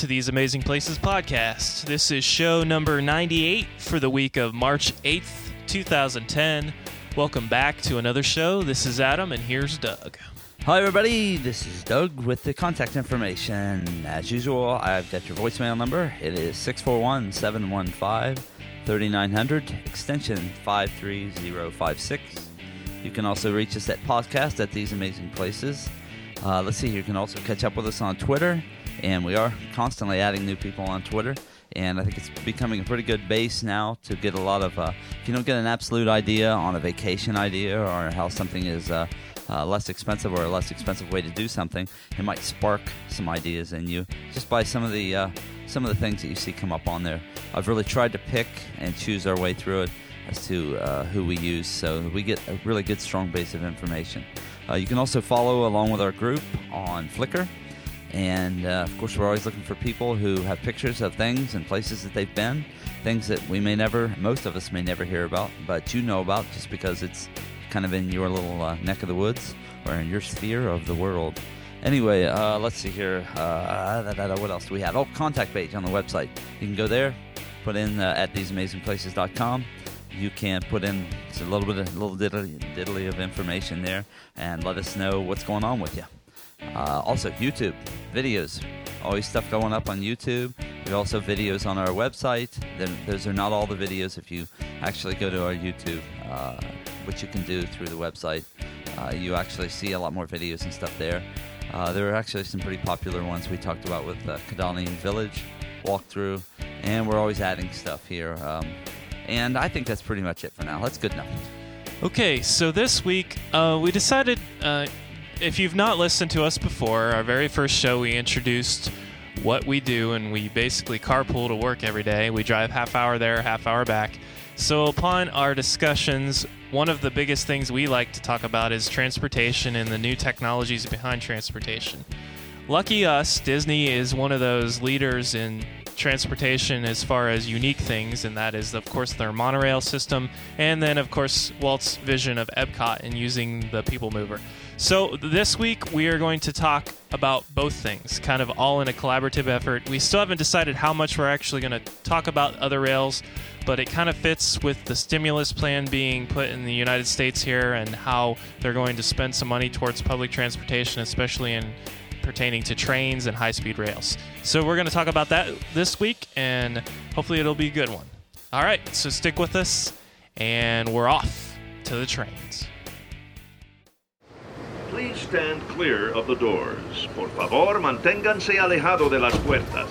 to these Amazing Places podcast. This is show number 98 for the week of March 8th, 2010. Welcome back to another show. This is Adam, and here's Doug. Hi, everybody. This is Doug with the contact information. As usual, I've got your voicemail number. It is 641 715 3900, extension 53056. You can also reach us at podcast at these amazing places. Uh, let's see, you can also catch up with us on Twitter, and we are constantly adding new people on Twitter. And I think it's becoming a pretty good base now to get a lot of. Uh, if you don't get an absolute idea on a vacation idea or how something is uh, uh, less expensive or a less expensive way to do something, it might spark some ideas in you just by some of the uh, some of the things that you see come up on there. I've really tried to pick and choose our way through it as to uh, who we use, so we get a really good, strong base of information. Uh, you can also follow along with our group on Flickr. And uh, of course, we're always looking for people who have pictures of things and places that they've been, things that we may never, most of us may never hear about, but you know about just because it's kind of in your little uh, neck of the woods or in your sphere of the world. Anyway, uh, let's see here. Uh, what else do we have? Oh, contact page on the website. You can go there, put in uh, at theseamazingplaces.com. You can put in a little bit, of, a little diddly, diddly of information there, and let us know what's going on with you. Uh, also, YouTube videos. Always stuff going up on YouTube. We also videos on our website. Then those are not all the videos. If you actually go to our YouTube, uh, which you can do through the website, uh, you actually see a lot more videos and stuff there. Uh, there are actually some pretty popular ones we talked about with uh, Kadalian Village walkthrough, and we're always adding stuff here. Um, and I think that's pretty much it for now. That's good enough. Okay, so this week uh, we decided uh, if you've not listened to us before, our very first show we introduced what we do, and we basically carpool to work every day. We drive half hour there, half hour back. So, upon our discussions, one of the biggest things we like to talk about is transportation and the new technologies behind transportation. Lucky us, Disney is one of those leaders in transportation as far as unique things, and that is, of course, their monorail system, and then, of course, Walt's vision of Epcot and using the People Mover. So, this week we are going to talk about both things, kind of all in a collaborative effort. We still haven't decided how much we're actually going to talk about other rails, but it kind of fits with the stimulus plan being put in the United States here and how they're going to spend some money towards public transportation, especially in pertaining to trains and high speed rails. So, we're going to talk about that this week, and hopefully, it'll be a good one. All right, so stick with us, and we're off to the trains. Please stand clear of the doors. Por favor, manténganse alejado de las puertas.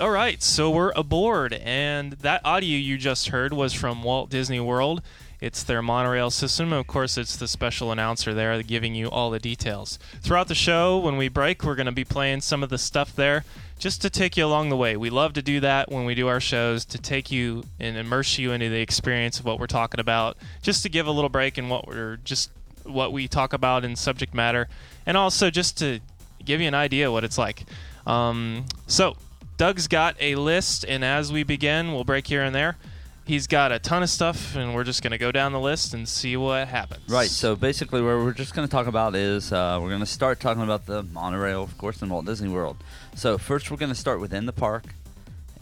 All right, so we're aboard, and that audio you just heard was from Walt Disney World. It's their monorail system. Of course, it's the special announcer there giving you all the details. Throughout the show, when we break, we're going to be playing some of the stuff there just to take you along the way. We love to do that when we do our shows to take you and immerse you into the experience of what we're talking about, just to give a little break in what we're just what we talk about in subject matter, and also just to give you an idea what it's like. Um, so, Doug's got a list, and as we begin, we'll break here and there. He's got a ton of stuff, and we're just going to go down the list and see what happens. Right. So basically, what we're just going to talk about is uh, we're going to start talking about the monorail, of course, in Walt Disney World. So first, we're going to start within the park,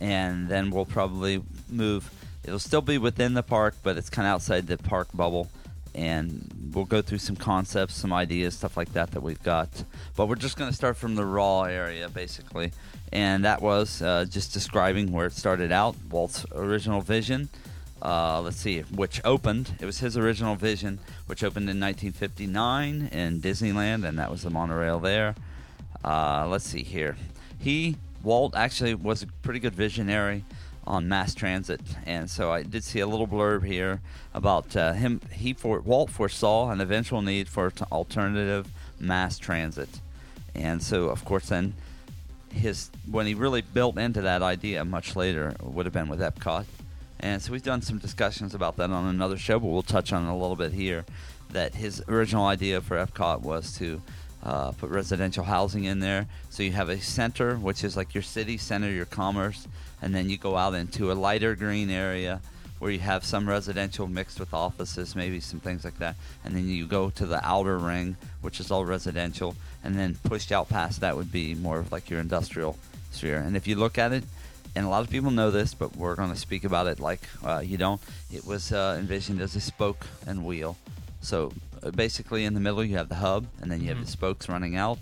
and then we'll probably move. It'll still be within the park, but it's kind of outside the park bubble and we'll go through some concepts, some ideas, stuff like that that we've got. But we're just going to start from the raw area, basically, and that was uh, just describing where it started out, Walt's original vision. Uh, let's see, which opened. It was his original vision, which opened in 1959 in Disneyland, and that was the monorail there. Uh, let's see here. He, Walt, actually was a pretty good visionary on mass transit, and so I did see a little blurb here about uh, him. He for Walt foresaw an eventual need for t- alternative mass transit, and so of course then his when he really built into that idea much later would have been with Epcot, and so we've done some discussions about that on another show, but we'll touch on it a little bit here. That his original idea for Epcot was to uh, put residential housing in there. So you have a center, which is like your city center, your commerce, and then you go out into a lighter green area where you have some residential mixed with offices, maybe some things like that, and then you go to the outer ring, which is all residential, and then pushed out past that would be more of like your industrial sphere. And if you look at it, and a lot of people know this, but we're going to speak about it like uh, you don't. It was uh, envisioned as a spoke and wheel. So uh, basically, in the middle you have the hub, and then you have Mhm. the spokes running out,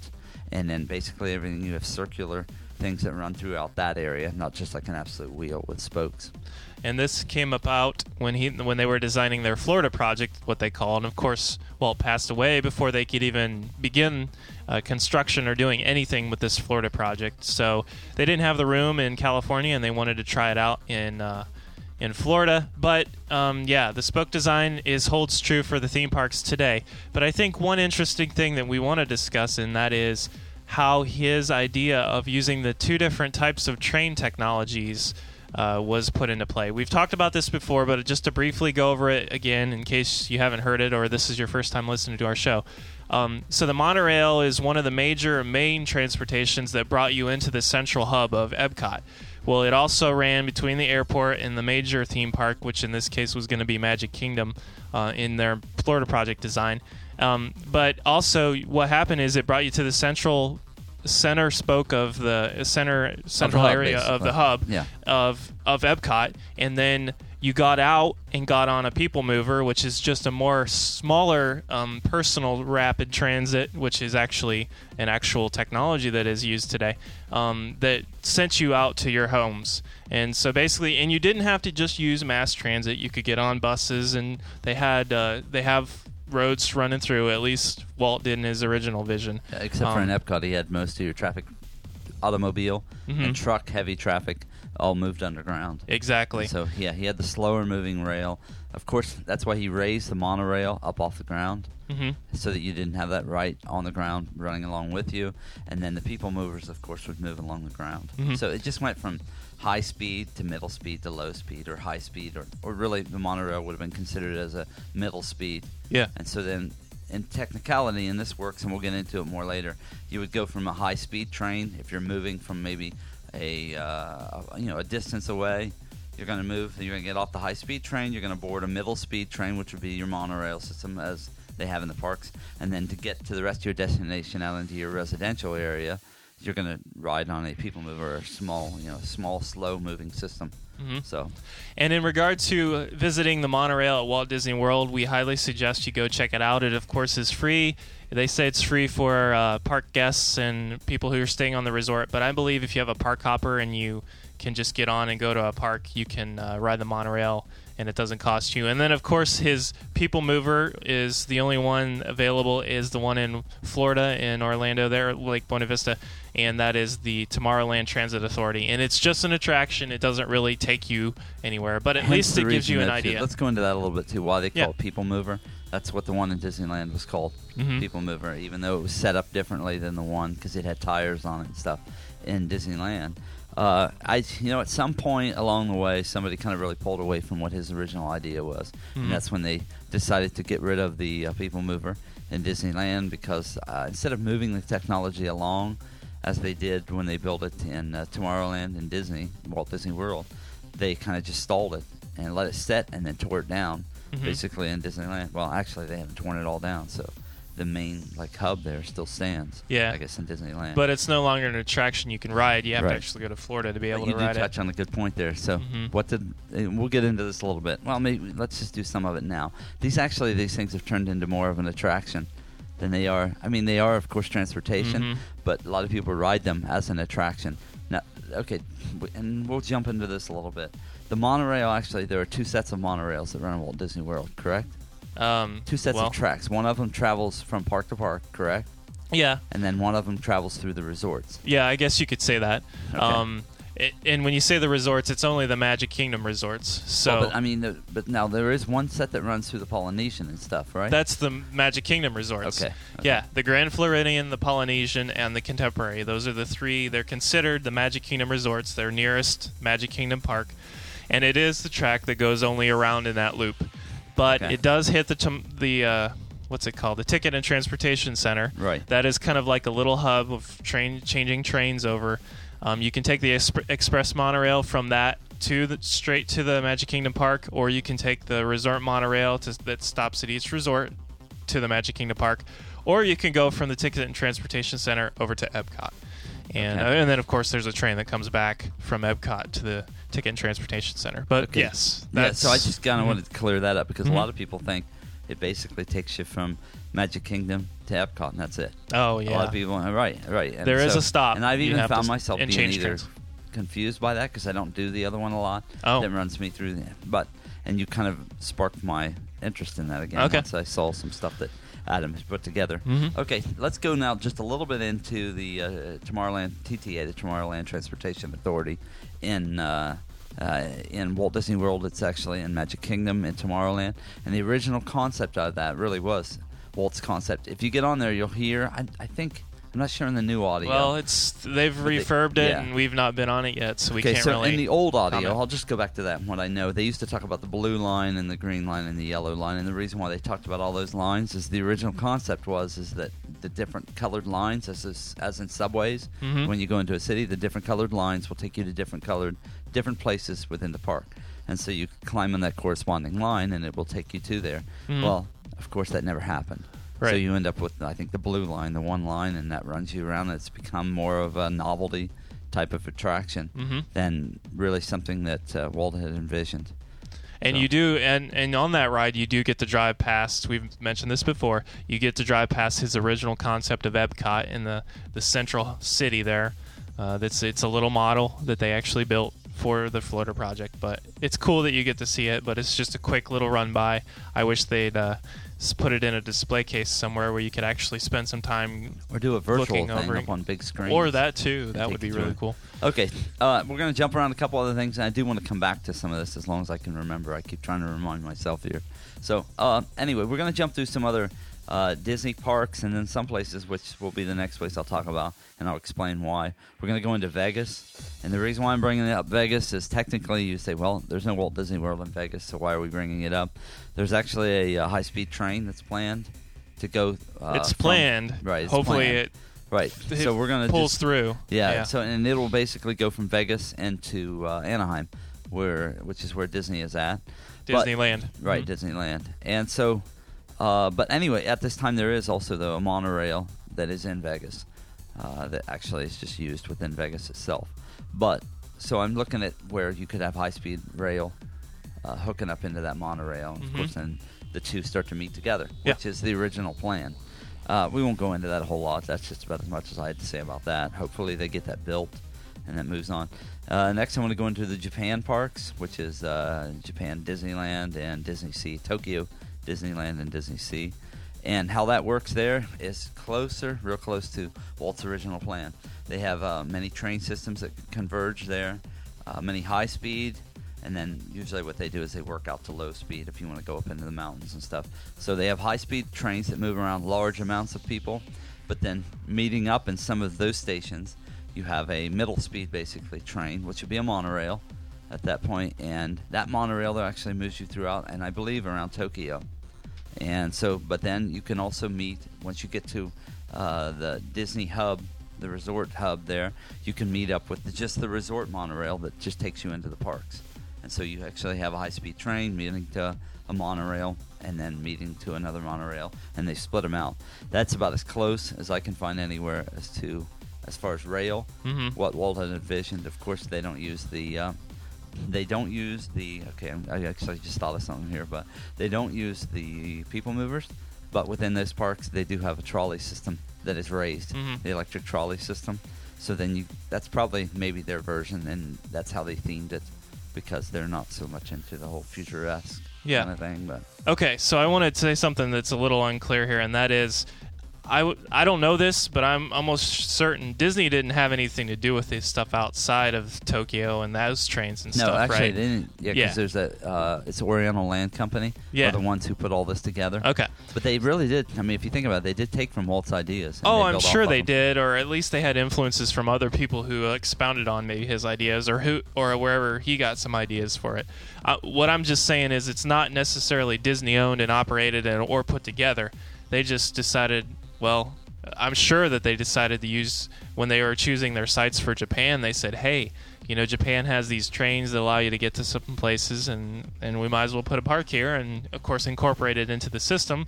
and then basically everything you have circular things that run throughout that area, not just like an absolute wheel with spokes. and this came about when he when they were designing their Florida project, what they call, and of course, well, it passed away before they could even begin uh, construction or doing anything with this Florida project. So they didn't have the room in California, and they wanted to try it out in. Uh, in Florida, but um, yeah, the spoke design is holds true for the theme parks today. But I think one interesting thing that we want to discuss, and that is how his idea of using the two different types of train technologies uh, was put into play. We've talked about this before, but just to briefly go over it again in case you haven't heard it or this is your first time listening to our show. Um, so the monorail is one of the major main transportations that brought you into the central hub of Epcot. Well, it also ran between the airport and the major theme park, which in this case was going to be Magic Kingdom uh, in their Florida project design. Um, but also, what happened is it brought you to the central center spoke of the center central hub, area of the hub Yeah. of of Epcot, and then you got out and got on a people mover, which is just a more smaller um, personal rapid transit, which is actually an actual technology that is used today um, that sent you out to your homes. And so basically, and you didn't have to just use mass transit. You could get on buses, and they had uh, they have roads running through. At least Walt did in his original vision. Yeah, except for Um, in Epcot, he had most of your traffic, automobile Mhm. and truck heavy traffic, all moved underground. Exactly. So yeah, he had the slower moving rail. Of course, that's why he raised the monorail up off the ground, hmm so that you didn't have that right on the ground running along with you. And then the people movers, of course, would move along the ground. Mhm. So it just went from high speed to middle speed to low speed or high speed, or, or really the monorail would have been considered as a middle speed. Yeah. And so then, in technicality, and this works, and we'll get into it more later. You would go from a high-speed train if you're moving from maybe a uh, you know a distance away. You're going to move. You're going to get off the high-speed train. You're going to board a middle-speed train, which would be your monorail system, as they have in the parks. And then to get to the rest of your destination out into your residential area, you're going to ride on a people mover or a small, you know, small, slow-moving system. Mhm. So And in regard to visiting the monorail at Walt Disney World, we highly suggest you go check it out. It, of course, is free. They say it's free for uh, park guests and people who are staying on the resort. But I believe if you have a park hopper and you can just get on and go to a park, you can uh, ride the monorail and it doesn't cost you. And then, of course, his people mover is the only one available. Is the one in Florida in Orlando, there, Lake Buena Vista, and that is the Tomorrowland Transit Authority. And it's just an attraction. It doesn't really take you anywhere, but at Hence least it gives you an idea. Let's go into that a little bit too. Why they call Yeah. it People Mover? That's what the one in Disneyland was called, Mhm. People Mover. Even though it was set up differently than the one because it had tires on it and stuff in Disneyland. Uh, I, you know, at some point along the way, somebody kind of really pulled away from what his original idea was, Mhm. and that's when they decided to get rid of the uh, People Mover in Disneyland because uh, instead of moving the technology along as they did when they built it in uh, Tomorrowland and Disney, Walt Disney World, they kind of just stalled it and let it set and then tore it down, Mhm. basically in Disneyland. Well, actually, they haven't torn it all down, so the main like hub there still stands. Yeah. I guess in Disneyland. But it's no longer an attraction you can ride. You have Right. to actually go to Florida to be able you to ride touch it. Touch on a good point there. So, Mhm. what did uh, we'll get into this a little bit? Well, maybe let's just do some of it now. These actually these things have turned into more of an attraction than they are. I mean, they are of course transportation, Mhm. but a lot of people ride them as an attraction. Now, okay, and we'll jump into this a little bit. The monorail actually, there are two sets of monorails that run in Walt Disney World. Correct? Um, Two sets well, of tracks. One of them travels from park to park. Correct? Yeah, And then one of them travels through the resorts. yeah, I guess you could say that. Okay. Um, it, and when you say the resorts, it's only the Magic Kingdom resorts. So but I mean, the, but now there is one set that runs through the Polynesian and stuff, right? that's the Magic Kingdom resorts. Okay, okay. Yeah, the Grand Floridian, the Polynesian, and the Contemporary. Those are the three. They're considered the Magic Kingdom resorts. They're nearest Magic Kingdom Park, and it is the track that goes only around in that loop. But Okay. it does hit the tom- the uh, what's it called? The Ticket and Transportation Center. Right. That is kind of like a little hub of train changing trains over. Um, you can take the exp- express monorail from that to the straight to the Magic Kingdom Park, or you can take the resort monorail to, that stops at each resort to the Magic Kingdom Park, or you can go from the Ticket and Transportation Center over to Epcot. And, Okay. uh, and then, of course, there's a train that comes back from Epcot to the Ticket and Transportation Center. But Okay. yes, Yeah, so I just kind of Mhm. wanted to clear that up because Mhm. a lot of people think it basically takes you from Magic Kingdom to Epcot, and that's it. Oh yeah, A lot of people, right, right. And There is so- a stop. and I've even found myself being either trains. confused by that because I don't do the other one a lot. Oh. that runs me through. The, but and you kind of sparked my interest in that again Okay. once I saw some stuff that Adam has put together. Mhm. Okay, let's go now just a little bit into the uh, Tomorrowland TTA, the Tomorrowland Transportation Authority in. Uh, uh, in Walt Disney World, it's actually in Magic Kingdom in Tomorrowland, and the original concept of that really was Walt's concept. If you get on there, you'll hear. I, I think I'm not sure in the new audio. Well, it's they've But they- refurbed it, yeah. and we've not been on it yet, so we okay, can't so really. in the old audio, comment. I'll just go back to that. and What I know, they used to talk about the blue line and the green line and the yellow line, and the reason why they talked about all those lines is the original concept was is that the different colored lines, as is, as in subways, Mhm. when you go into a city, the different colored lines will take you to different colored, different places within the park, and so you climb on that corresponding line, and it will take you to there. Mhm. Well, of course, that never happened. So you end up with, I think, the blue line, the one line, and that runs you around. It's become more of a novelty type of attraction Mhm. than really something that uh, Walt had envisioned. And So- you do, and and on that ride, you do get to drive past. We've mentioned this before. You get to drive past his original concept of Epcot in the the central city there. Uh, that's it's a little model that they actually built for the Florida project, but it's cool that you get to see it. But it's just a quick little run by. I wish they'd uh, put it in a display case somewhere where you could actually spend some time, Or do a virtual Looking thing over up on big screens. or that too. That would be really cool. Okay, uh, we're going to jump around a couple other things, and I do want to come back to some of this as long as I can remember. I keep trying to remind myself here. So, uh, anyway, we're going to jump through some other uh, Disney parks and then some places, which will be the next place I'll talk about, and I'll explain why. We're going to go into Vegas, and the reason why I'm bringing up Vegas is technically you say, well, there's no Walt Disney World in Vegas, so why are we bringing it up? There's actually a, uh high-speed train that's planned to go. Uh, it's from- planned. right? It's Hopefully planned. it. Right. it So we're gonna pulls just, through. yeah, So and it'll basically go from Vegas into uh, Anaheim, where which is where Disney is at. But- Disneyland. right, Mhm. Disneyland. And so, uh, but anyway, at this time there is also though a monorail that is in Vegas uh, that actually is just used within Vegas itself. But so I'm looking at where you could have high speed rail uh, hooking up into that monorail. Of Mhm. course, then the two start to meet together, Yeah. which is the original plan. Uh, we won't go into that a whole lot. That's just about as much as I had to say about that. Hopefully, they get that built and that moves on. Uh, next, I want to go into the Japan parks, which is uh, Japan Disneyland and Disney Sea, Tokyo Disneyland and Disney Sea. And how that works there is closer, real close to Walt's original plan. They have uh, many train systems that converge there, uh, many high speed, and then usually what they do is they work out to low speed if you want to go up into the mountains and stuff. So they have high speed trains that move around large amounts of people, but then meeting up in some of those stations, you have a middle speed basically train, which would be a monorail at that point, and that monorail there actually moves you throughout, and I believe around Tokyo. And so, but then you can also meet once you get to uh, the Disney hub, the resort hub there. You can meet up with the, just the resort monorail that just takes you into the parks. And so you actually have a high-speed train meeting to a monorail, and then meeting to another monorail, and they split them out. That's about as close as I can find anywhere as to as far as rail. Mhm. What Walt had envisioned. Of course, they don't use the. Uh, they don't use the okay i actually just thought of something here but they don't use the people movers but within those parks they do have a trolley system that is raised Mhm. the electric trolley system so then you that's probably maybe their version and that's how they themed it because they're not so much into the whole futuresque Yeah. kind of thing but Okay, so I want to say something that's a little unclear here, and that is, I, w- I don't know this, but I'm almost certain Disney didn't have anything to do with this stuff outside of Tokyo and those trains and no stuff, actually right? they didn't yeah because Yeah. there's a uh, it's oriental land company Yeah. are the ones who put all this together Okay. but they really did i mean if you think about it they did take from walt's ideas Oh, I'm sure they them. did, or at least they had influences from other people who expounded on maybe his ideas, or who, or wherever he got some ideas for it. Uh, what I'm just saying is, it's not necessarily Disney owned and operated and or put together. They just decided. Well, I'm sure that they decided to use when they were choosing their sites for Japan. They said, "Hey, you know, Japan has these trains that allow you to get to some places, and and we might as well put a park here, and of course incorporate it into the system.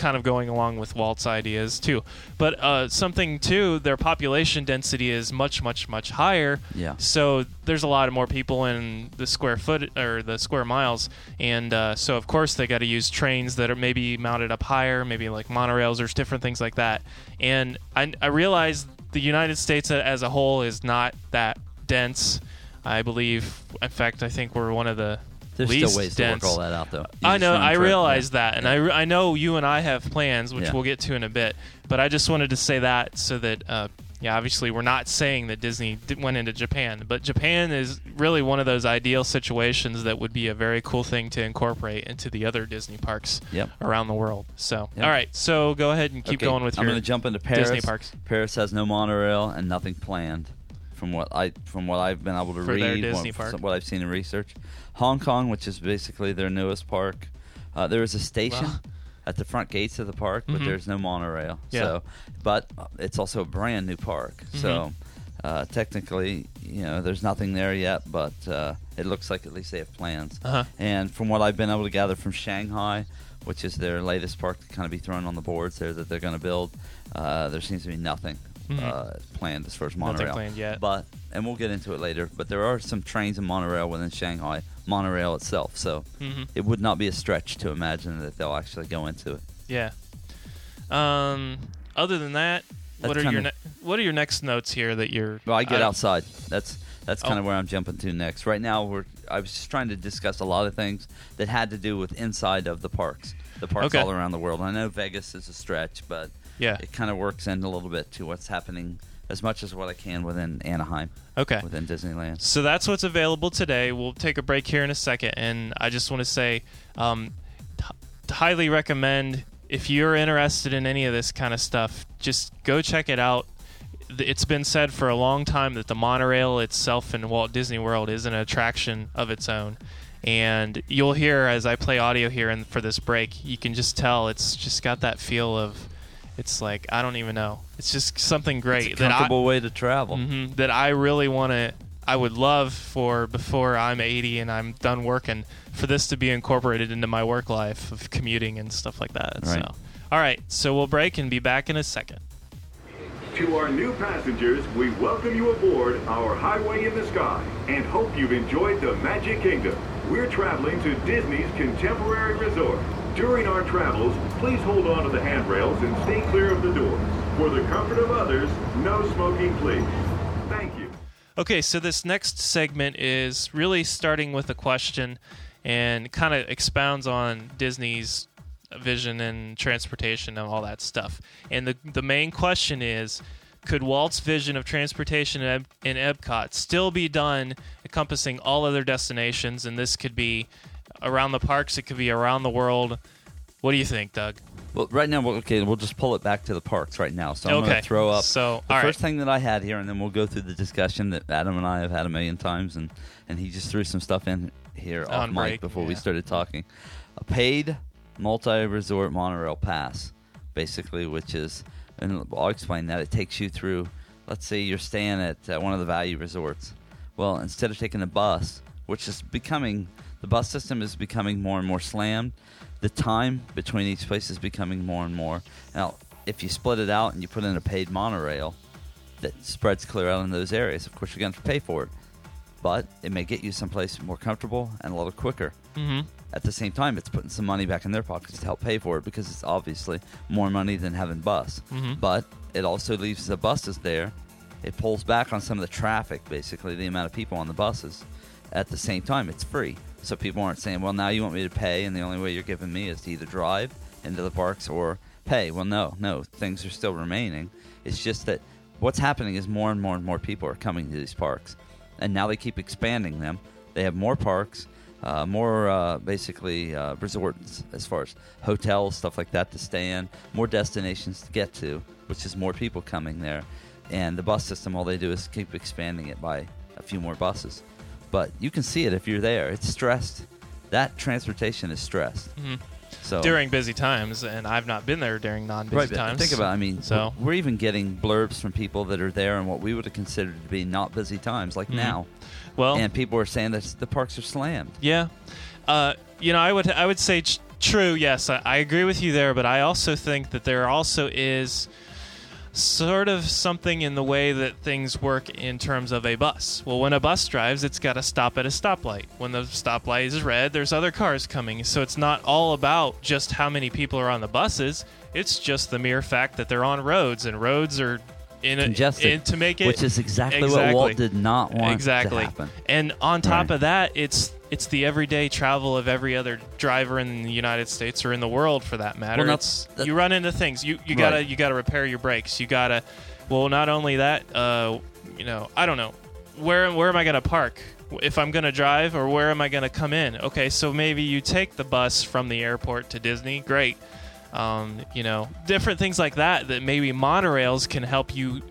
Kind of going along with Walt's ideas too, but uh, something too. Their population density is much, much, much higher. Yeah. So there's a lot of more people in the square foot or the square miles, and uh, so of course they got to use trains that are maybe mounted up higher, maybe like monorails or different things like that. And I, I realize the United States as a whole is not that dense. I believe, in fact, I think we're one of the There's least still ways dense. to work all that out, though. You I know, I realize yeah. that, and I, I know you and I have plans, which Yeah. we'll get to in a bit. But I just wanted to say that so that, uh, yeah, obviously we're not saying that Disney went into Japan, but Japan is really one of those ideal situations that would be a very cool thing to incorporate into the other Disney parks Yep. around the world. So, Yep. all right, so go ahead and keep Okay, going with your. I'm going to jump into Paris. Disney parks. Paris has no monorail and nothing planned, from what I from what I've been able to For read, what- what I've seen in research. Hong Kong, which is basically their newest park, uh, there is a station Wow. at the front gates of the park, but Mhm. there's no monorail. Yeah. So, but uh, it's also a brand new park. Mm-hmm. So. Uh, technically, you know, there's nothing there yet, but uh, it looks like at least they have plans. Uh-huh. And from what I've been able to gather from Shanghai, which is their latest park to kind of be thrown on the boards there that they're going to build, uh, there seems to be nothing Mhm. uh, planned as far as Nothing monorail. planned yet. But and we'll get into it later. But there are some trains and monorail within Shanghai monorail itself, so Mhm. it would not be a stretch to imagine that they'll actually go into it. Yeah. Um. Other than that, what are your ne- what are your next notes here that you're? Well, I get I- outside. That's that's kind Oh. of where I'm jumping to next. Right now, we're I was just trying to discuss a lot of things that had to do with inside of the parks, the parks Okay. all around the world. I know Vegas is a stretch, but Yeah. it kind of works in a little bit to what's happening as much as what I can within Anaheim, Okay. within Disneyland. So that's what's available today. We'll take a break here in a second, and I just want to say, um, t- highly recommend if you're interested in any of this kind of stuff, just go check it out. It's been said for a long time that the monorail itself in Walt Disney World is an attraction of its own. And you'll hear as I play audio here and for this break, you can just tell it's just got that feel of, it's like I don't even know. It's just something great It's a that I, comfortable way to travel. hmm that I really want to. I would love for before I'm 80 and I'm done working for this to be incorporated into my work life of commuting and stuff like that. Right. So, all right, so we'll break and be back in a second. To our new passengers, we welcome you aboard our Highway in the Sky and hope you've enjoyed the Magic Kingdom. We're traveling to Disney's Contemporary Resort. During our travels, please hold on to the handrails and stay clear of the doors. For the comfort of others, no smoking, please. Thank you. Okay, so this next segment is really starting with a question and kind of expounds on Disney's vision and transportation and all that stuff. And the the main question is could Walt's vision of transportation in, Ep- in Epcot still be done encompassing all other destinations and this could be around the parks, it could be around the world. What do you think, Doug? Well, right now, we'll- okay, we'll just pull it back to the parks right now. So I'm going Okay, to throw up so, the first right. thing that I had here, and then we'll go through the discussion that Adam and I have had a million times, and and he just threw some stuff in here off On mic break, before we started talking. A paid multi-resort monorail pass, basically, which is, and I'll explain that. It takes you through. Let's say you're staying at uh, one of the value resorts. Well, instead of taking a bus, which is becoming the bus system is becoming more and more slammed. The time between each place is becoming more and more. Now, if you split it out and you put in a paid monorail that spreads clear out in those areas, of course you're going to have to pay for it. But it may get you someplace more comfortable and a little quicker. Mhm. At the same time, it's putting some money back in their pockets to help pay for it because it's obviously more money than having bus. Mhm. But it also leaves the buses there. It pulls back on some of the traffic, basically the amount of people on the buses. At the same time, it's free, so people aren't saying, "Well, now you want me to pay, and the only way you're giving me is to either drive into the parks or pay." Well, no, no, things are still remaining. It's just that what's happening is more and more and more people are coming to these parks, and now they keep expanding them. They have more parks, uh, more uh, basically uh, resorts as far as hotels, stuff like that to stay in, more destinations to get to, which is more people coming there. And the bus system, all they do is keep expanding it by a few more buses. But you can see it if you're there. It's stressed. That transportation is stressed. Mhm. So During busy times, and I've not been there during non-busy Right, times. think about. it, I mean, so we're even getting blurbs from people that are there in what we would have considered to be not busy times, like Mhm. now. Well, and people are saying that the parks are slammed. Yeah, uh, you know, I would I would say tr- true. Yes, I, I agree with you there, but I also think that there also is sort of something in the way that things work in terms of a bus. Well, when a bus drives, it's got to stop at a stoplight. When the stoplight is red, there's other cars coming. So it's not all about just how many people are on the buses. It's just the mere fact that they're on roads, and roads are in a, Congested, in- to make it which is exactly, Exactly. what Walt did not want exactly. to happen. And on top Right. of that, it's it's the everyday travel of every other driver in the United States or in the world for that matter. Well, it's that- you run into things. You you gotta you gotta repair your brakes. You gotta well not only that, uh, you know, I don't know. Where where am I gonna park? If I'm gonna drive or where am I gonna come in? Okay, so maybe you take the bus from the airport to Disney. Great. Um, you know, different things like that that maybe monorails can help you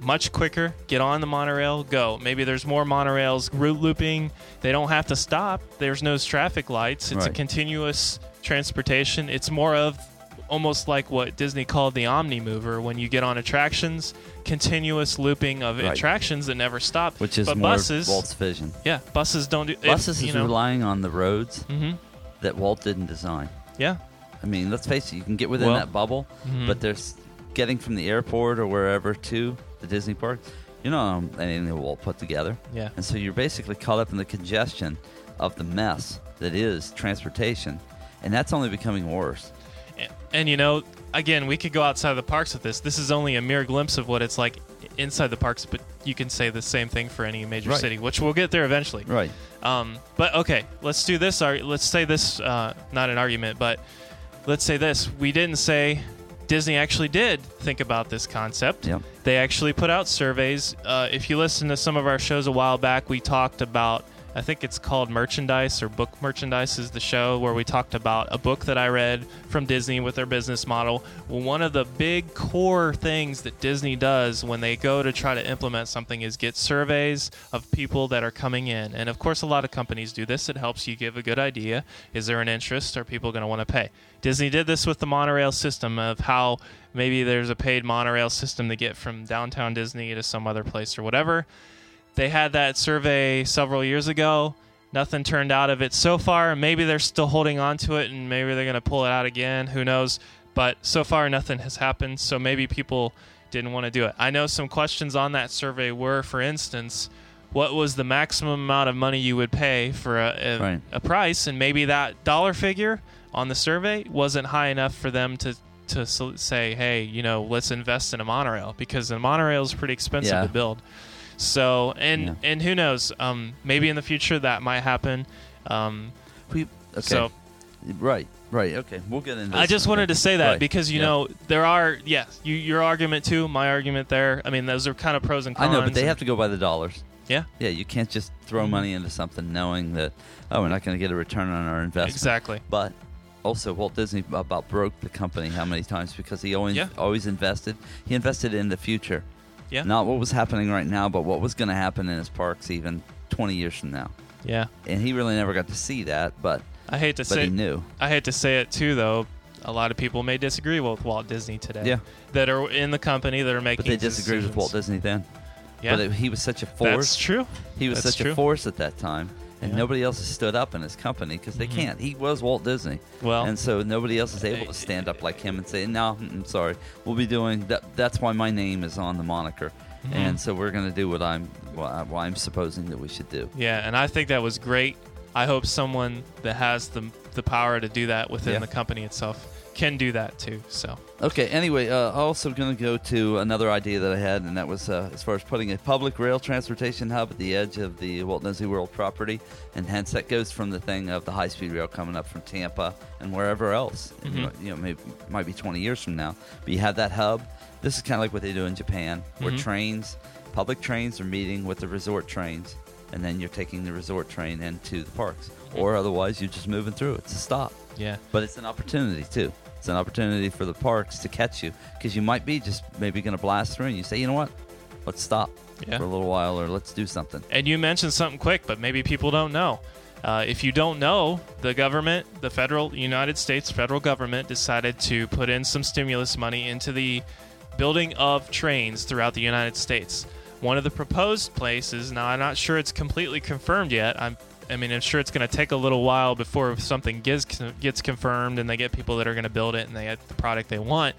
much quicker. Get on the monorail, go. Maybe there's more monorails route looping. They don't have to stop. There's no traffic lights. It's a continuous transportation. It's more of almost like what Disney called the Omni Mover when you get on attractions, continuous looping of Right. attractions that never stop. Which is but more buses, Walt's vision. yeah, buses don't do. if, Buses you is know, relying on the roads hmm that Walt didn't design. Yeah, I mean, let's face it, you can get within Well- that bubble, Mhm. but there's getting from the airport or wherever to the Disney park. You know um, anything Walt put together, yeah. and so you're basically caught up in the congestion of the mess that is transportation, and that's only becoming worse. And, and you know, again, we could go outside of the parks with this. This is only a mere glimpse of what it's like inside the parks, but you can say the same thing for any major Right. city, which we'll get there eventually. Right. Um, but okay, let's do this. Let's say this, uh, not an argument, but let's say this. We didn't say Disney actually did think about this concept. Yep. They actually put out surveys. Uh, if you listen to some of our shows a while back, we talked about. I think it's called Merchandise or Book Merchandise is the show where we talked about a book that I read from Disney with their business model. One of the big core things that Disney does when they go to try to implement something is get surveys of people that are coming in. And of course, a lot of companies do this. It helps you give a good idea. Is there an interest? Are people going to want to pay? Disney did this with the monorail system of how maybe there's a paid monorail system to get from downtown Disney to some other place or whatever. They had that survey several years ago. Nothing turned out of it so far. Maybe they're still holding on to it and maybe they're going to pull it out again. Who knows? But so far, nothing has happened. So maybe people didn't want to do it. I know some questions on that survey were, for instance, what was the maximum amount of money you would pay for a, a, Right. a price? And maybe that dollar figure on the survey wasn't high enough for them to to say, hey, you know, let's invest in a monorail because a monorail is pretty expensive Yeah. to build. So and Yeah. and who knows? Um, maybe in the future that might happen. Um, We, okay. So right. Right. Okay. We'll get into. I just wanted to say that Right. because you Yeah. know there are yes, you, your argument too, my argument there. I mean, those are kind of pros and cons. I know, but they have to go by the dollars. Yeah, Yeah, you can't just throw Mhm. money into something knowing that oh, we're not going to get a return on our investment. exactly. But also, Walt Disney about broke the company how many times because he always Yeah. always invested. He invested in the future, Yeah, not what was happening right now, but what was going to happen in his parks even 20 years from now. yeah. And he really never got to see that, but I hate to but say he knew. I hate to say it too, though. A lot of people may disagree with Walt Disney today. Yeah. that are in the company that are making. But they disagreed with. Walt Disney then. Yeah, But it, he was such a force. that's true. He was That's such true. a force at that time, and Yeah. nobody else has stood up in his company because they Mhm. can't. He was Walt Disney. Well, and so nobody else is able to stand up like him and say, "No, I'm sorry, we'll be doing that." That's why my name is on the moniker, Mhm. and so we're going to do what I'm what I'm supposing that we should do. Yeah, and I think that was great. I hope someone that has the the power to do that within Yeah. the company itself can do that too. So Okay. Anyway, uh, also going to go to another idea that I had, and that was uh, as far as putting a public rail transportation hub at the edge of the Walt Disney World property, and hence that goes from the thing of the high-speed rail coming up from Tampa and wherever else. And, you know, you know, maybe might be 20 years from now, but you have that hub. This is kind of like what they do in Japan, where Mhm. trains, public trains, are meeting with the resort trains, and then you're taking the resort train into the parks, or otherwise you're just moving through. It's a stop. yeah, But it's an opportunity too. It's an opportunity for the parks to catch you because you might be just maybe going to blast through and you say, you know what, let's stop Yeah. for a little while or let's do something. and you mentioned something quick, but maybe people don't know. Uh, if you don't know, the government, the federal United States federal government, decided to put in some stimulus money into the building of trains throughout the United States. one of the proposed places. Now, I'm not sure it's completely confirmed yet. I'm, I mean, I'm sure it's going to take a little while before something gets gets confirmed and they get people that are going to build it and they get the product they want.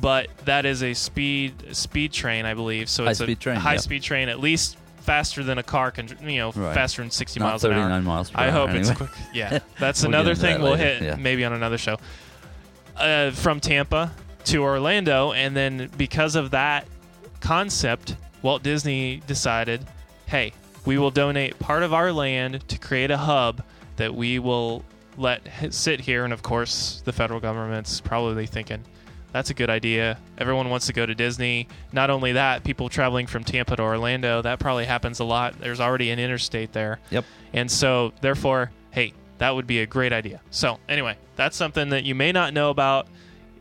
But that is a speed speed train, I believe. So it's High-speed a train, high speed train, at least faster than a car can. You know, Right. faster than 60 Not miles an hour. 39 miles I hour, hope it's anyway. quick. Yeah, that's We'll another into that thing we'll hit yeah. maybe on another show. Uh, from Tampa to Orlando, and then because of that concept, Walt Disney decided, hey, we will donate part of our land to create a hub that we will let sit here. And of course, the federal government's probably thinking, that's a good idea. Everyone wants to go to Disney. Not only that, people traveling from Tampa to Orlando, that probably happens a lot. There's already an interstate there. Yep. And so, therefore, hey, that would be a great idea. So, anyway, that's something that you may not know about.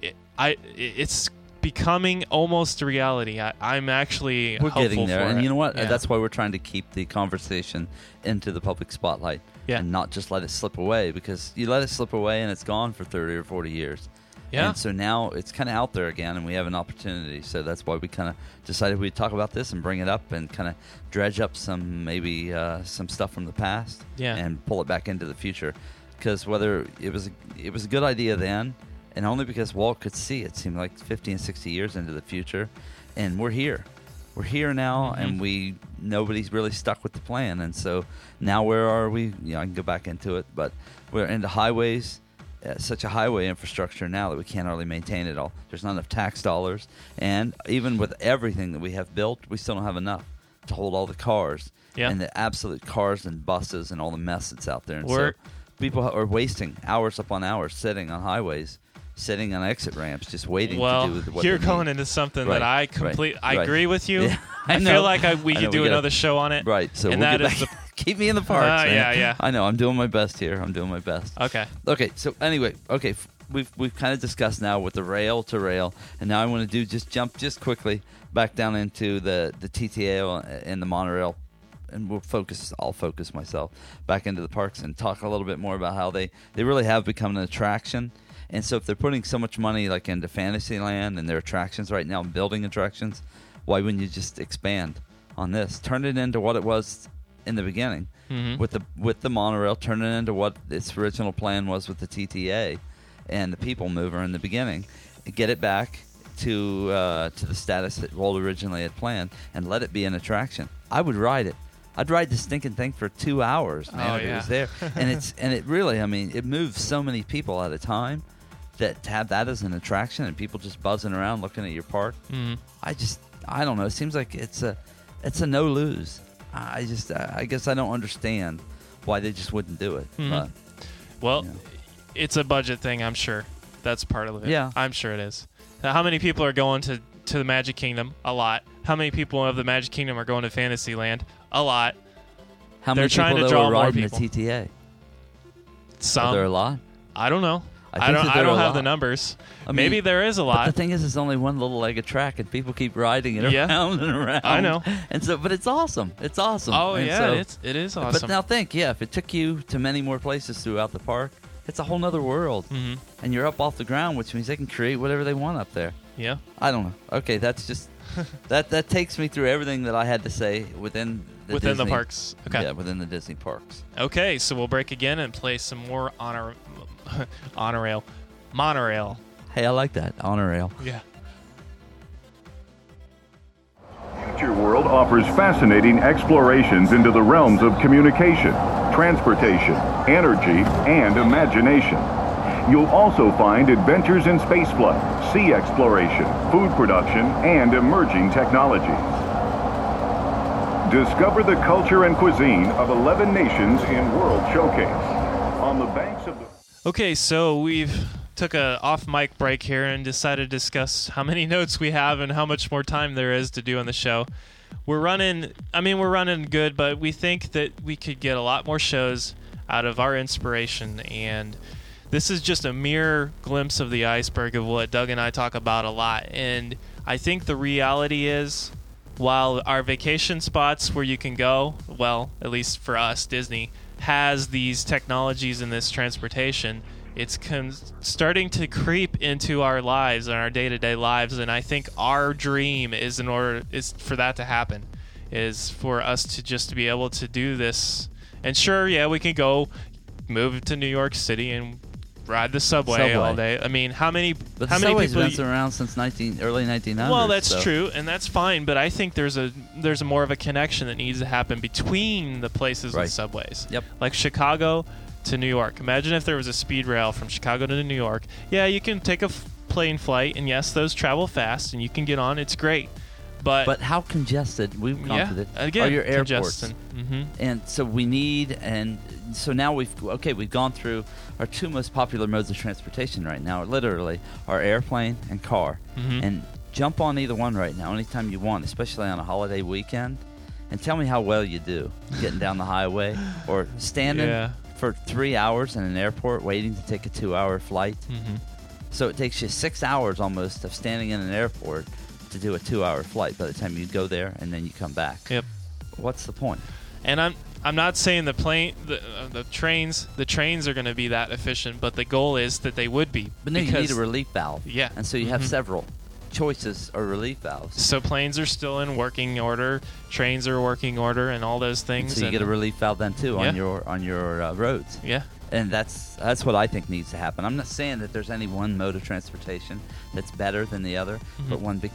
It, I, it's becoming almost a reality. I, I'm actually We're hopeful getting there, for and it. you know what? Yeah. That's why we're trying to keep the conversation into the public spotlight, Yeah. and not just let it slip away. Because you let it slip away, and it's gone for thirty or forty years. Yeah. And so now it's kind of out there again, and we have an opportunity. So that's why we kind of decided we'd talk about this and bring it up and kind of dredge up some maybe uh, some stuff from the past, Yeah. and pull it back into the future. Because whether it was a, it was a good idea then, and only because Walt could see it seemed like 50 and 60 years into the future, and we're here. We're here now, Mm-hmm. and we nobody's really stuck with the plan. And so now, where are we? You know, I can go back into it, but we're into highways, uh, such a highway infrastructure now that we can't hardly maintain it all. There's not enough tax dollars, and even with everything that we have built, we still don't have enough to hold all the cars Yeah. and the absolute cars and buses and all the mess that's out there. And We're- so people are wasting hours upon hours sitting on highways, sitting on exit ramps, just waiting well, to do what you're going need. into something Right, that I right, complete. I right. agree with you. Yeah, I I, feel like I, we I could do we gotta- another show on it. Right, so and we'll that get is back. keep me in the parks. Uh, yeah, yeah. I know. I'm doing my best here. I'm doing my best. okay. Okay, so anyway, okay, we've we've kind of discussed now with the rail to rail, and now I want to do just jump just quickly back down into the the TTA and the monorail, and we'll focus. I'll focus myself back into the parks and talk a little bit more about how they they really have become an attraction. And so, if they're putting so much money like into Fantasyland and their attractions right now, and building attractions, why wouldn't you just expand on this? Turn it into what it was in the beginning Mhm. with the with the monorail, turn it into what its original plan was with the TTA and the People Mover in the beginning. Get it back to uh, to the status that Walt originally had planned, and let it be an attraction. I would ride it. I'd ride the stinking thing for two hours, man, Oh, if it was there. and it's and it really, I mean, it moves so many people at a time that to have that as an attraction and people just buzzing around looking at your park. Mhm. I just I don't know. It seems like it's a it's a no lose. I just I guess I don't understand why they just wouldn't do it. Mhm. But Well, Yeah. it's a budget thing, I'm sure. That's part of it. Yeah. I'm sure it is. Now, how many people are going to, to the Magic Kingdom? A lot. How many people of the Magic Kingdom are going to Fantasyland? A lot. how They're many trying people to draw were more people. the TTA? Some. Are there a lot? I don't know. I I, don't. I don't have the numbers. I mean, Maybe there is a lot. the thing is, it's only one little leg of track, and people keep riding it Yeah. around and around. I know. And so, but it's awesome. It's awesome. oh And yeah, so- it's it is But now think, yeah, if it took you to many more places throughout the park, it's a whole nother world, hmm and you're up off the ground, which means they can create whatever they want up there. Yeah. I don't know. Okay, that's just that that takes me through everything that I had to say within the Within the parks. Okay. Yeah, within the Disney parks. Okay, so we'll break again and play some more honor, honorail, monorail. Hey, I like that honor rail. Yeah. Future World offers fascinating explorations into the realms of communication, transportation, energy, and imagination. You'll also find adventures in spaceflight, sea exploration, food production, and emerging technologies. Discover the culture and cuisine of 11 nations in World Showcase. On the banks of the... Okay, so we've took a off mic break here and decided to discuss how many notes we have and how much more time there is to do on the show. We're running I mean we're running good, but we think that we could get a lot more shows out of our inspiration and this is just a mere glimpse of the iceberg of what Doug and I talk about a lot. And I think the reality is while our vacation spots where you can go, well, at least for us, Disney has these technologies and this transportation. It's starting to creep into our lives and our day-to-day lives, and I think our dream is in order is for that to happen. is for us to just to be able to do this. And sure, yeah, we can go move to New York City and ride the subway, Subway. all day. I mean, how many But how the many subway's people? been around since 19 early 1900s. well, that's so- true, and that's fine. But I think there's a there's more of a connection that needs to happen between the places Right. with subways. Yep. Like Chicago to New York. Imagine if there was a speed rail from Chicago to New York. Yeah, you can take a f- plane flight, and yes, those travel fast, and you can get on. It's great, but, But how congested? We've gone yeah, through it. again, are your airports? congestion. hmm And so we need, and so now we've okay, we've gone through our two most popular modes of transportation right now. Literally, our airplane and car. Mhm. And jump on either one right now, anytime you want, especially on a holiday weekend. And tell me how well you do getting down the highway or standing Yeah. for three hours in an airport waiting to take a two-hour flight. hmm So it takes you six hours almost of standing in an airport to do a two-hour flight by the time you go there and then you come back. Yep. What's the point? And I'm I'm not saying the plane the uh, the trains the trains are going to be that efficient, but the goal is that they would be. But no, you need a relief valve. Yeah. And so you have Mhm. several choices or relief valves. So planes are still in working order, trains are working order, and all those And things. so you and- get a relief valve then too Yeah. on your on your uh, roads. yeah. And that's that's what I think needs to happen. I'm not saying that there's any one mode of transportation that's better than the other, but Mhm. one big,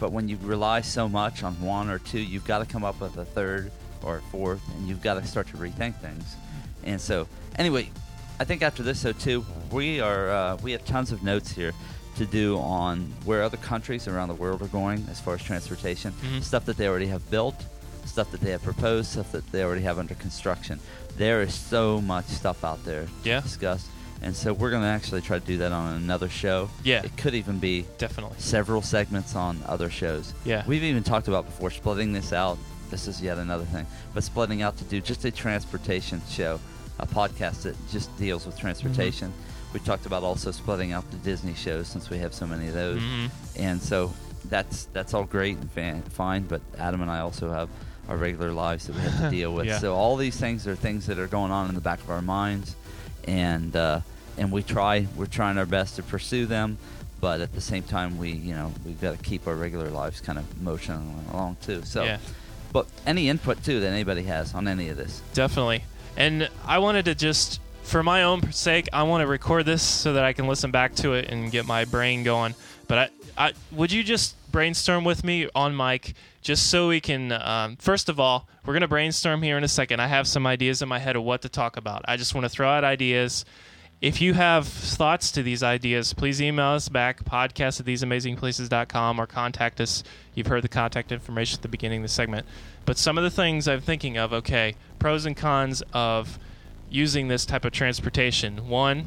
but when you rely so much on one or two, you've got to come up with a third or a fourth, and you've got to start to rethink things. And so, anyway, I think after this, though, too, we are uh, we have tons of notes here to do on where other countries around the world are going as far as transportation, Mhm. stuff that they already have built, stuff that they have proposed, stuff that they already have under construction. There is so much stuff out there Yeah. to discuss, and so we're going to actually try to do that on another show. Yeah. it could even be Definitely. several segments on other shows. Yeah. We've even talked about before splitting this out. This is yet another thing, but splitting out to do just a transportation show, a podcast that just deals with transportation. Mm-hmm. We talked about also splitting out the Disney shows since we have so many of those, Mhm. and so that's that's all great and fan, fine. But Adam and I also have our regular lives that we have to deal with. Yeah. So all these things are things that are going on in the back of our minds, and uh, and we try we're trying our best to pursue them, but at the same time we you know we've got to keep our regular lives kind of motioning along too. So, Yeah. but any input too that anybody has on any of this, Definitely. And I wanted to just, for my own sake, I want to record this so that I can listen back to it and get my brain going. But I, I would you just brainstorm with me on mic, just so we can. Um, first of all, we're gonna brainstorm here in a second. I have some ideas in my head of what to talk about. I just want to throw out ideas. If you have thoughts to these ideas, please email us back, podcast at theseamazingplaces.com, or contact us. You've heard the contact information at the beginning of the segment. But some of the things I'm thinking of, okay, pros and cons of using this type of transportation. One,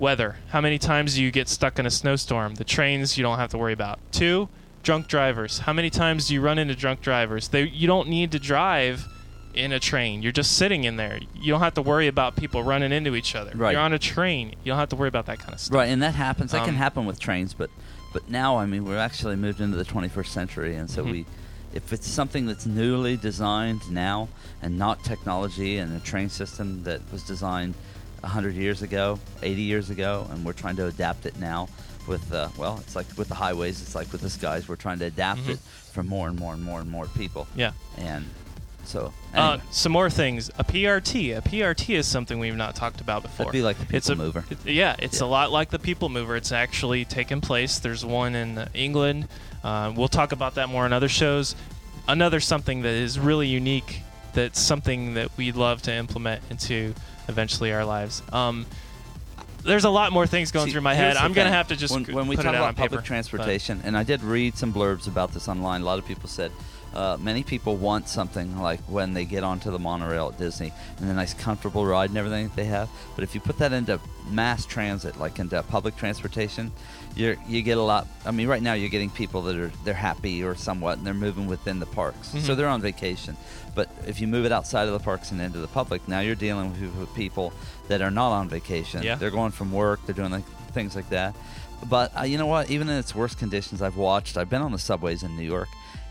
weather. How many times do you get stuck in a snowstorm? The trains you don't have to worry about. Two, drunk drivers. How many times do you run into drunk drivers? They, you don't need to drive in a train. You're just sitting in there. You don't have to worry about people running into each other. Right. You're on a train. You don't have to worry about that kind of stuff. right? And that happens. That can Um, happen with trains, but but now I mean we're actually moved into the 21st century, and so Mhm. we. If it's something that's newly designed now and not technology and a train system that was designed 100 years ago, 80 years ago, and we're trying to adapt it now with, uh, well, it's like with the highways, it's like with the skies, we're trying to adapt Mhm. it for more and more and more and more people. Yeah. And so, Uh, some more things. A PRT. A PRT is something we've not talked about before. that'd be like the people it's a mover. it- yeah, it's Yeah. a lot like the People Mover. It's actually taken place. There's one in England. Uh, we'll talk about that more in other shows. Another something that is really unique. That's something that we'd love to implement into eventually our lives. Um, there's a lot more things going See, through my head. I'm gonna have to just when, when we put talk it out about on public paper, transportation, and I did read some blurbs about this online. A lot of people said uh, many people want something like when they get onto the monorail at Disney and the nice comfortable ride and everything that they have. But if you put that into mass transit, like into public transportation, you you get a lot. I mean, right now you're getting people that are they're happy or somewhat, and they're moving within the parks, so Mhm. they're on vacation. But if you move it outside of the parks and into the public, now you're dealing with, with people that are not on vacation. Yeah. They're going from work. They're doing like, things like that. But uh, you know what? Even in its worst conditions, I've watched. I've been on the subways in New York.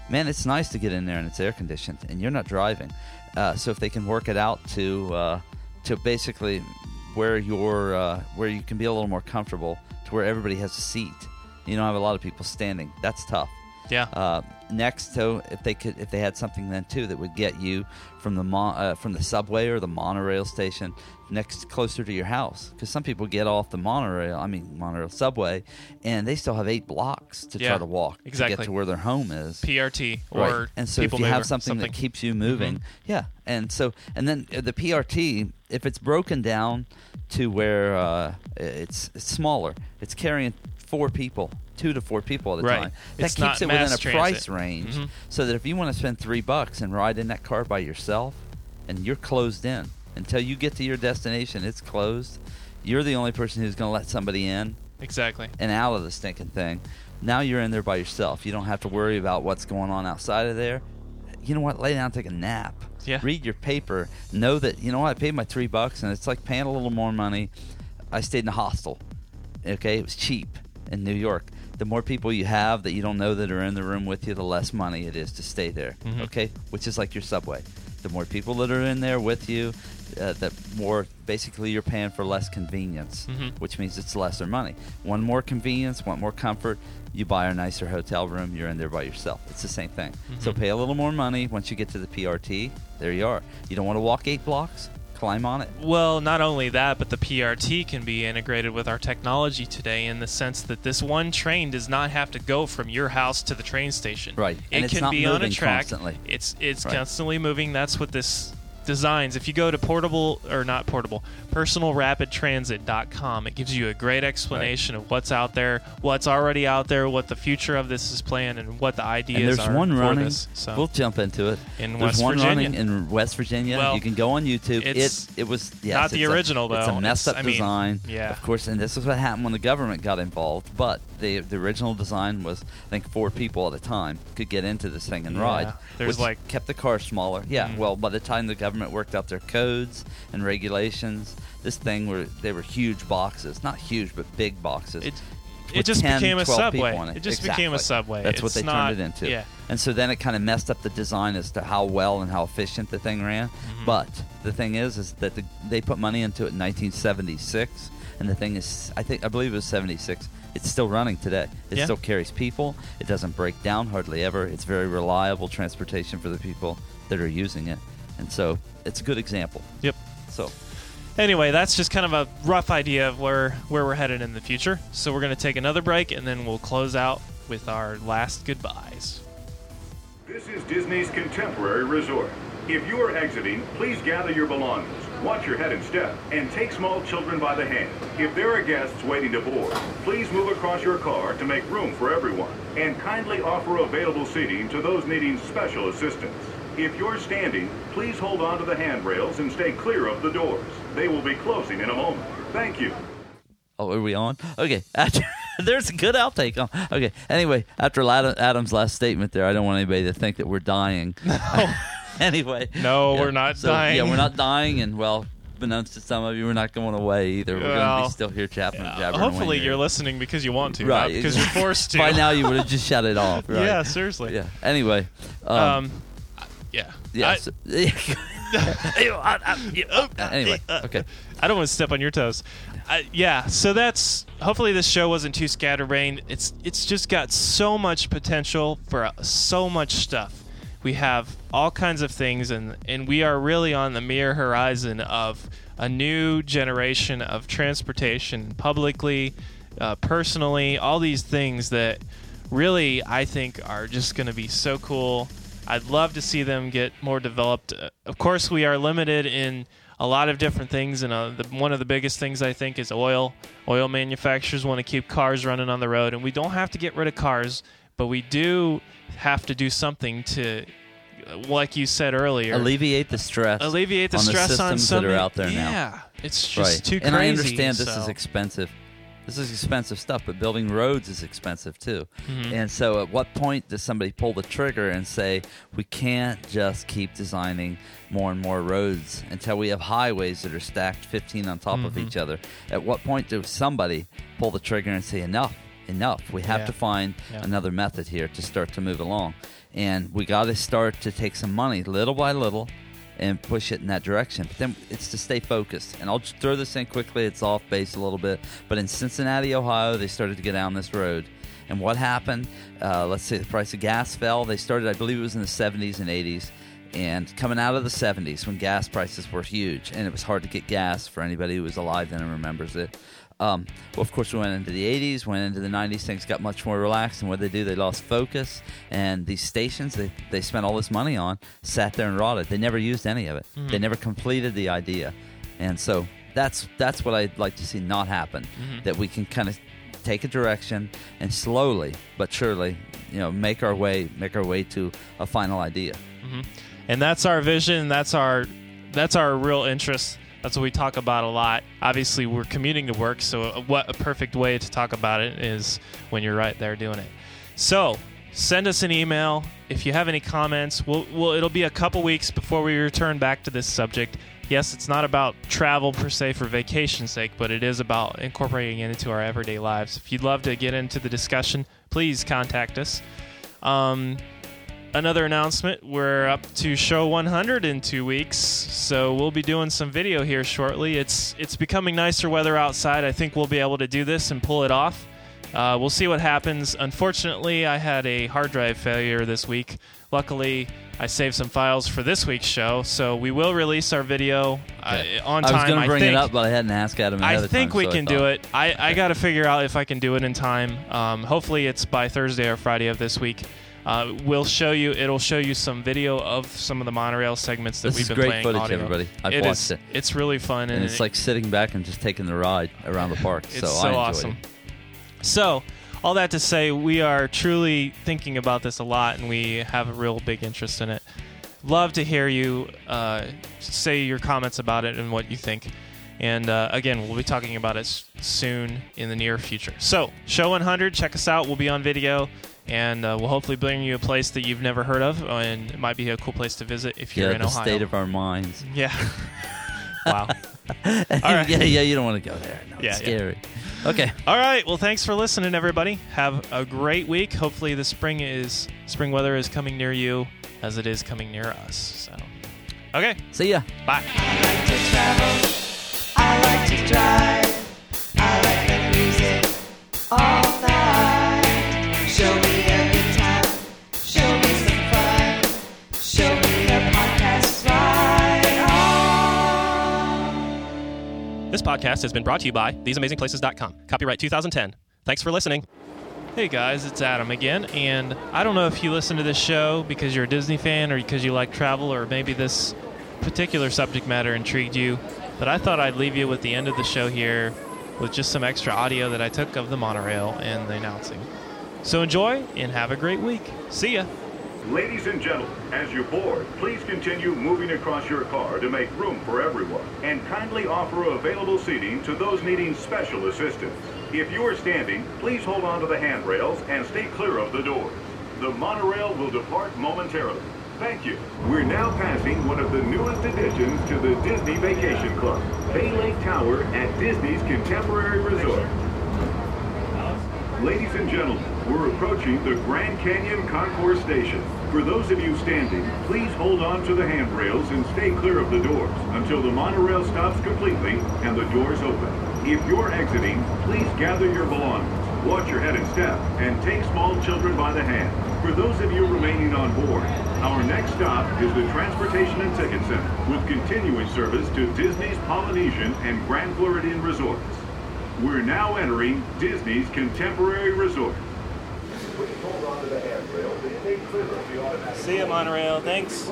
Man, it's nice to get in there and it's air conditioned, and you're not driving. Uh, so if they can work it out to uh, to basically where you're uh, where you can be a little more comfortable, to where everybody has a seat. You don't have a lot of people standing. That's tough. yeah. Uh, next to if they could if they had something then too that would get you from the mon, uh, from the subway or the monorail station next closer to your house because some people get off the monorail I mean monorail subway and they still have eight blocks to Yeah, try to walk to get to where their home is PRT or right. And so if you have something, that keeps you moving, Mhm. yeah. And so and then uh, the PRT, if it's broken down to where uh, it's, it's smaller, it's carrying four people, two to four people at a Right. time. That It's keeps it within a transit. price range, Mhm. so that if you want to spend three bucks and ride in that car by yourself, and you're closed in until you get to your destination, it's closed. You're the only person who's going to let somebody in exactly. and out of the stinking thing. Now you're in there by yourself. You don't have to worry about what's going on outside of there. You know what? Lay down, take a nap. Yeah. Read your paper. Know that you know what? I paid my three bucks, and it's like paying a little more money. I stayed in a hostel. Okay, it was cheap in New York. The more people you have that you don't know that are in the room with you, the less money it is to stay there. Mhm. Okay, which is like your subway. The more people that are in there with you, uh, the more basically you're paying for less convenience Mhm. which means it's lesser money. One more convenience, one more comfort. You buy a nicer hotel room, you're in there by yourself. It's the same thing. So Mhm. pay a little more money once you get to the PRT. There you are. You don't want to walk eight blocks? Climb on it. Well, not only that, but the PRT can be integrated with our technology today in the sense that this one train does not have to go from your house to the train station. Right. It And can be on a track. constantly. It's it's Right. constantly moving. That's what this designs. If you go to portable or not portable, personalrapidtransit.com, it gives you a great explanation of what's out there, what's already out there, what the future of this is planned, and what the ideas And there's are one running. this. So We'll jump into it. In there's West one Virginia. running in West Virginia. Well, you can go on YouTube. it's it it was yes, not the original a- original, It's a messed up I mean, design. yeah. Of course, and this is what happened when the government got involved. But the the original design was I think four people at a time could get into this thing and Yeah. ride. There's which like- kept the car smaller. Yeah. Mhm. Well, by the time the government worked out their codes and regulations, this thing were they were huge boxes. Not huge, but big boxes. it it just 10, became a subway. on It just became a subway. That's what they not- turned it into. Yeah. And so then it kind of messed up the design as to how well and how efficient the thing ran. Mhm. But the thing is, is that the, they put money into it in 1976, and the thing is, I think I believe it was 76. It's still running today. It Yeah. still carries people. It doesn't break down hardly ever. It's very reliable transportation for the people that are using it, and so it's a good example. Yep. So Anyway, that's just kind of a rough idea of where where we're headed in the future. So we're going to take another break and then we'll close out with our last goodbyes. This is Disney's Contemporary Resort. If you are exiting, please gather your belongings, watch your head and step, and take small children by the hand. If there are guests waiting to board, please move across your car to make room for everyone, and kindly offer available seating to those needing special assistance. If you're standing, please hold on to the handrails and stay clear of the doors. They will be closing in a moment. Thank you. Oh, are we on? Okay. After, there's a good outtake on. Okay. Anyway, after Adam's last statement there, I don't want anybody to think that we're dying. No. anyway. No, yeah, we're not so, dying. Yeah, we're not dying, and well, announced to some of you, we're not going away either. We're going to be still here chapping and jabbering. Hopefully you're here. listening because you want to, Right. not because you're forced to. By now, you would have just shut it off. Right? Yeah, seriously. Yeah. Anyway. Um, Um, yeah. yeah. I, so- anyway. Okay. I don't want to step on your toes. I, yeah, so that's hopefully this show wasn't too scatterbrained. It's it's just got so much potential for uh, so much stuff. We have all kinds of things, and and we are really on the mere horizon of a new generation of transportation, publicly, uh, personally, all these things that really I think are just going to be so cool. I'd love to see them get more developed. Of course, we are limited in a lot of different things, and uh, the, one of the biggest things I think is oil. Oil manufacturers want to keep cars running on the road, and we don't have to get rid of cars, but we do have to do something to, uh, like you said earlier, Alleviate the stress. alleviate the on stress the on systems some that are out there yeah, now. it's just right. too crazy. and I understand this so- is expensive. This is expensive stuff, but building roads is expensive too. Mhm. And so, at what point does somebody pull the trigger and say, we can't just keep designing more and more roads until we have highways that are stacked 15 on top of Mhm. each other? At what point does somebody pull the trigger and say, enough, enough? We have Yeah. to find Yeah. another method here to start to move along. And we got to start to take some money little by little and push it in that direction. But then it's to stay focused. And I'll just throw this in quickly. It's off base a little bit. But in Cincinnati, Ohio, they started to get down this road. And what happened? Uh, let's say the price of gas fell. They started, I believe it was in the 70s and 80s. And coming out of the 70s when gas prices were huge and it was hard to get gas for anybody who was alive then and remembers it. Um, well, of course, we went into the 80s, went into the 90s, things got much more relaxed. And what they do, they lost focus. And these stations they, they spent all this money on sat there and rotted. They never used any of it, Mhm. they never completed the idea. And so that's, that's what I'd like to see not happen Mhm. that we can kind of take a direction and slowly but surely, you know, make our way, make our way to a final idea. hmm And that's our vision. That's our that's our real interest. That's what we talk about a lot. Obviously, we're commuting to work, so what a perfect way to talk about it is when you're right there doing it. So send us an email if you have any comments. We'll, we'll it'll be a couple weeks before we return back to this subject. Yes, it's not about travel per se for vacation's sake, but it is about incorporating it into our everyday lives. If you'd love to get into the discussion, please contact us. Um, another announcement we're up to show 100 in two weeks so we'll be doing some video here shortly it's it's becoming nicer weather outside i think we'll be able to do this and pull it off uh, we'll see what happens unfortunately i had a hard drive failure this week luckily i saved some files for this week's show so we will release our video uh, on time I was going to bring think. it up, but I hadn't asked Adam. I think time, we so can do it. I, I got to figure out if I can do it in time. Um, hopefully, it's by Thursday or Friday of this week. Uh, we'll show you. It'll show you some video of some of the monorail segments that This we've been great playing. footage, audio. everybody. I've It watched is- it. It's really fun, and, and it's like sitting back and just taking the ride around the park. it's so, so, awesome. It. So, all that to say, we are truly thinking about this a lot, and we have a real big interest in it. Love to hear you uh, say your comments about it and what you think. And uh, again, we'll be talking about it soon in the near future. So, Show 100, check us out. We'll be on video, and uh, we'll hopefully bring you a place that you've never heard of, and it might be a cool place to visit if you're Yeah, in the Ohio. state of our minds. yeah. wow. right. yeah, yeah, you don't want to go there. No, Yeah, it's yeah. scary. Okay. All right. Well, thanks for listening, everybody. Have a great week. Hopefully, the spring is spring weather is coming near you as it is coming near us. So, okay. See ya. Bye. I like to travel. I like to drive. I like the music all This podcast has been brought to you by theseamazingplaces.com. Copyright 2010. Thanks for listening. Hey guys, it's Adam again, and I don't know if you listen to this show because you're a Disney fan or because you like travel or maybe this particular subject matter intrigued you, but I thought I'd leave you with the end of the show here with just some extra audio that I took of the monorail and the announcing. So enjoy and have a great week. See ya. Ladies and gentlemen, as you board, please continue moving across your car to make room for everyone and kindly offer available seating to those needing special assistance. If you are standing, please hold on to the handrails and stay clear of the doors. The monorail will depart momentarily. Thank you. We're now passing one of the newest additions to the Disney Vacation Club, Bay Lake Tower at Disney's Contemporary Resort. Ladies and gentlemen, we're approaching the Grand Canyon Concourse Station. For those of you standing, please hold on to the handrails and stay clear of the doors until the monorail stops completely and the doors open. If you're exiting, please gather your belongings, watch your head and step, and take small children by the hand. For those of you remaining on board, our next stop is the Transportation and Ticket Center with continuing service to Disney's Polynesian and Grand Floridian resorts. We're now entering Disney's Contemporary Resort. See ya, monorail. Thanks.